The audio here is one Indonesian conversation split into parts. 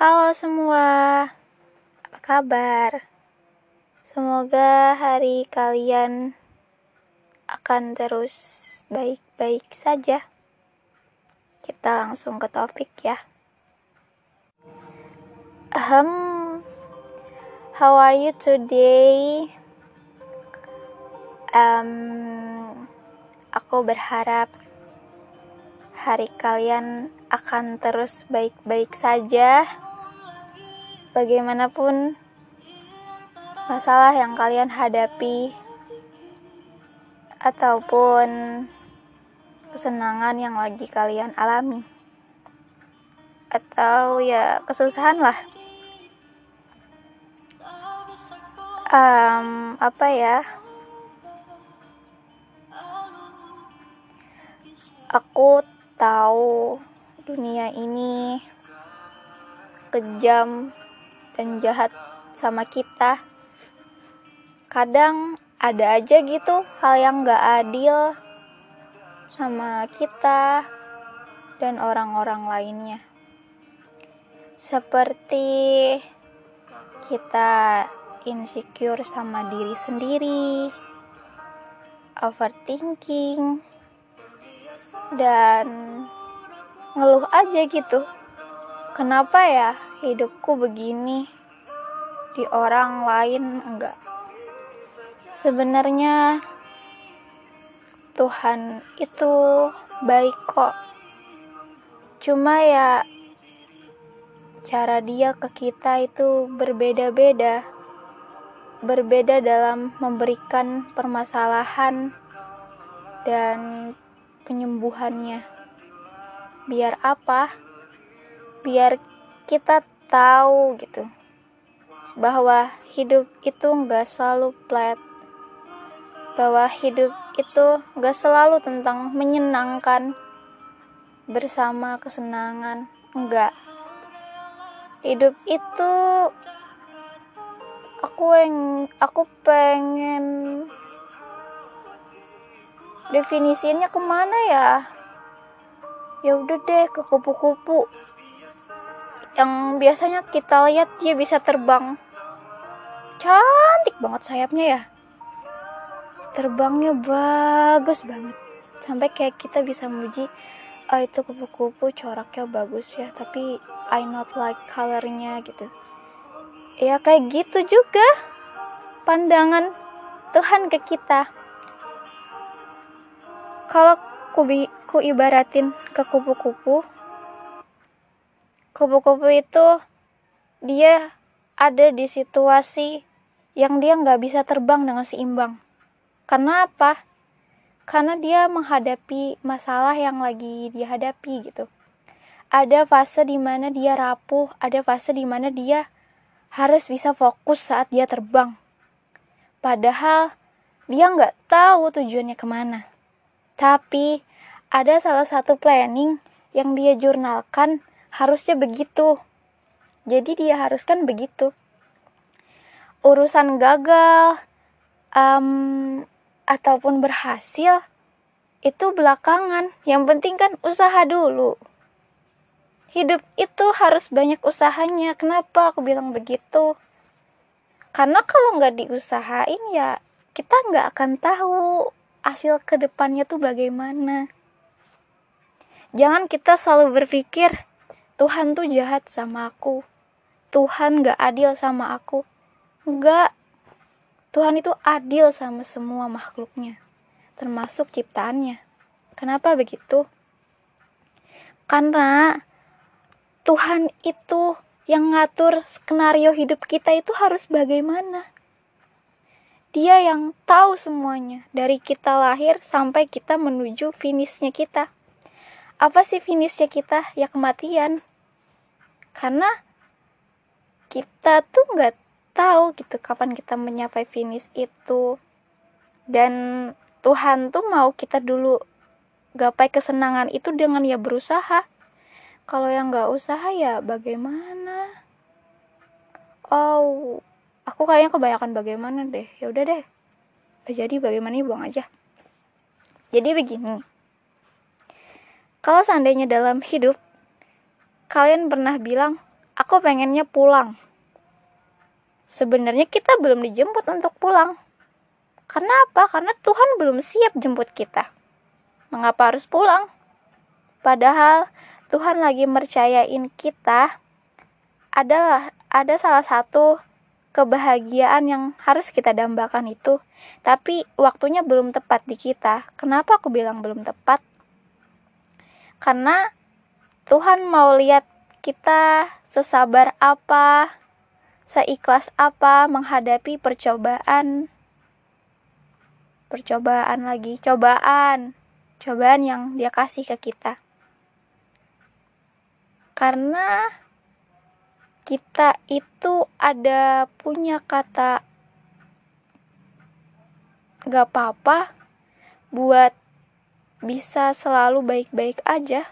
Halo semua, apa kabar? Semoga hari kalian akan terus baik-baik saja. Kita langsung ke topik ya. Ahem, how are you today? Um, aku berharap hari kalian akan terus baik-baik saja bagaimanapun masalah yang kalian hadapi ataupun kesenangan yang lagi kalian alami. Atau ya kesusahan lah. Um, apa ya? Aku tahu dunia ini kejam dan jahat sama kita. Kadang ada aja gitu hal yang gak adil sama kita dan orang-orang lainnya. Seperti kita insecure sama diri sendiri, overthinking, dan ngeluh aja gitu kenapa ya hidupku begini? Di orang lain enggak. Sebenarnya Tuhan itu baik kok. Cuma ya cara dia ke kita itu berbeda-beda. Berbeda dalam memberikan permasalahan dan penyembuhannya. Biar apa biar kita tahu gitu bahwa hidup itu nggak selalu flat bahwa hidup itu nggak selalu tentang menyenangkan bersama kesenangan enggak hidup itu aku yang aku pengen definisinya ke mana ya? Ya udah deh ke kupu-kupu yang biasanya kita lihat dia bisa terbang. Cantik banget sayapnya ya. Terbangnya bagus banget. Sampai kayak kita bisa muji oh itu kupu-kupu coraknya bagus ya tapi I not like colornya gitu. Ya kayak gitu juga pandangan Tuhan ke kita. Kalau ku, ku ibaratin ke kupu-kupu kupu-kupu itu dia ada di situasi yang dia nggak bisa terbang dengan seimbang. Karena apa? Karena dia menghadapi masalah yang lagi dihadapi gitu. Ada fase di mana dia rapuh, ada fase di mana dia harus bisa fokus saat dia terbang. Padahal dia nggak tahu tujuannya ke mana. Tapi ada salah satu planning yang dia jurnalkan harusnya begitu. Jadi dia haruskan begitu. Urusan gagal um, ataupun berhasil itu belakangan. Yang penting kan usaha dulu. Hidup itu harus banyak usahanya. Kenapa aku bilang begitu? Karena kalau nggak diusahain ya kita nggak akan tahu hasil ke depannya tuh bagaimana. Jangan kita selalu berpikir Tuhan tuh jahat sama aku. Tuhan gak adil sama aku. Enggak. Tuhan itu adil sama semua makhluknya. Termasuk ciptaannya. Kenapa begitu? Karena Tuhan itu yang ngatur skenario hidup kita itu harus bagaimana. Dia yang tahu semuanya dari kita lahir sampai kita menuju finishnya kita. Apa sih finishnya kita? Ya kematian karena kita tuh nggak tahu gitu kapan kita menyapai finish itu. Dan Tuhan tuh mau kita dulu gapai kesenangan itu dengan ya berusaha. Kalau yang nggak usaha ya bagaimana? Oh aku kayaknya kebanyakan bagaimana deh. Ya udah deh. Jadi bagaimana buang aja. Jadi begini. Kalau seandainya dalam hidup kalian pernah bilang aku pengennya pulang. Sebenarnya kita belum dijemput untuk pulang. Kenapa? Karena Tuhan belum siap jemput kita. Mengapa harus pulang? Padahal Tuhan lagi mercayain kita adalah ada salah satu kebahagiaan yang harus kita dambakan itu, tapi waktunya belum tepat di kita. Kenapa aku bilang belum tepat? Karena Tuhan mau lihat kita sesabar apa, seikhlas apa menghadapi percobaan percobaan lagi, cobaan, cobaan yang dia kasih ke kita. Karena kita itu ada punya kata gak apa-apa buat bisa selalu baik-baik aja.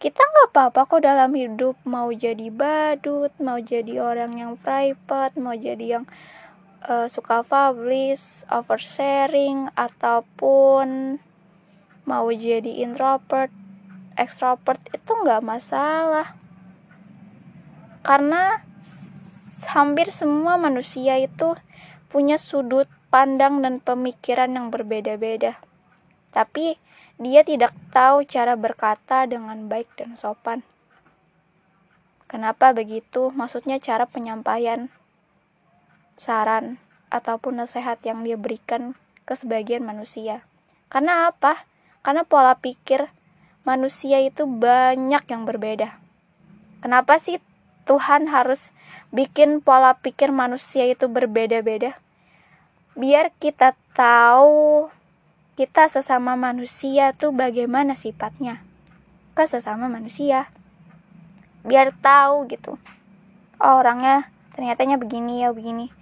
Kita gak apa-apa kok dalam hidup mau jadi badut, mau jadi orang yang private, mau jadi yang uh, suka publish, oversharing ataupun mau jadi introvert, extrovert itu nggak masalah. Karena hampir semua manusia itu punya sudut pandang dan pemikiran yang berbeda-beda. Tapi dia tidak tahu cara berkata dengan baik dan sopan. Kenapa begitu? Maksudnya cara penyampaian saran ataupun nasihat yang dia berikan ke sebagian manusia. Karena apa? Karena pola pikir manusia itu banyak yang berbeda. Kenapa sih Tuhan harus bikin pola pikir manusia itu berbeda-beda? Biar kita tahu kita sesama manusia tuh bagaimana sifatnya? Ke sesama manusia. Biar tahu gitu. Oh, orangnya ternyatanya begini ya begini.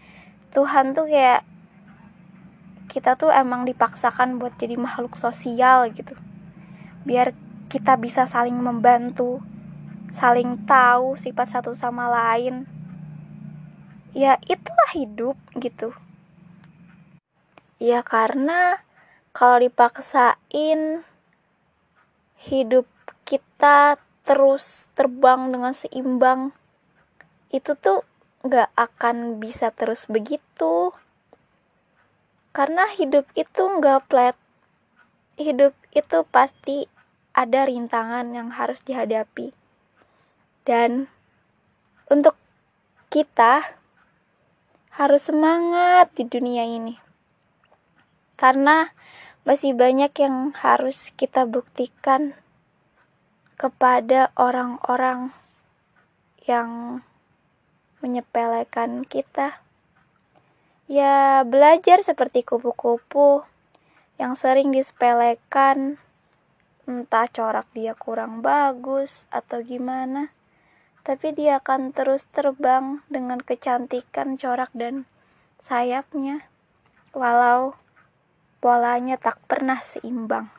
Tuhan tuh kayak kita tuh emang dipaksakan buat jadi makhluk sosial gitu. Biar kita bisa saling membantu saling tahu sifat satu sama lain. Ya itulah hidup gitu. Ya karena kalau dipaksain hidup kita terus terbang dengan seimbang itu tuh gak akan bisa terus begitu. Karena hidup itu gak flat. Hidup itu pasti ada rintangan yang harus dihadapi. Dan untuk kita harus semangat di dunia ini. Karena masih banyak yang harus kita buktikan kepada orang-orang yang menyepelekan kita. Ya, belajar seperti kupu-kupu yang sering disepelekan, entah corak dia kurang bagus atau gimana, tapi dia akan terus terbang dengan kecantikan corak dan sayapnya, walau polanya tak pernah seimbang.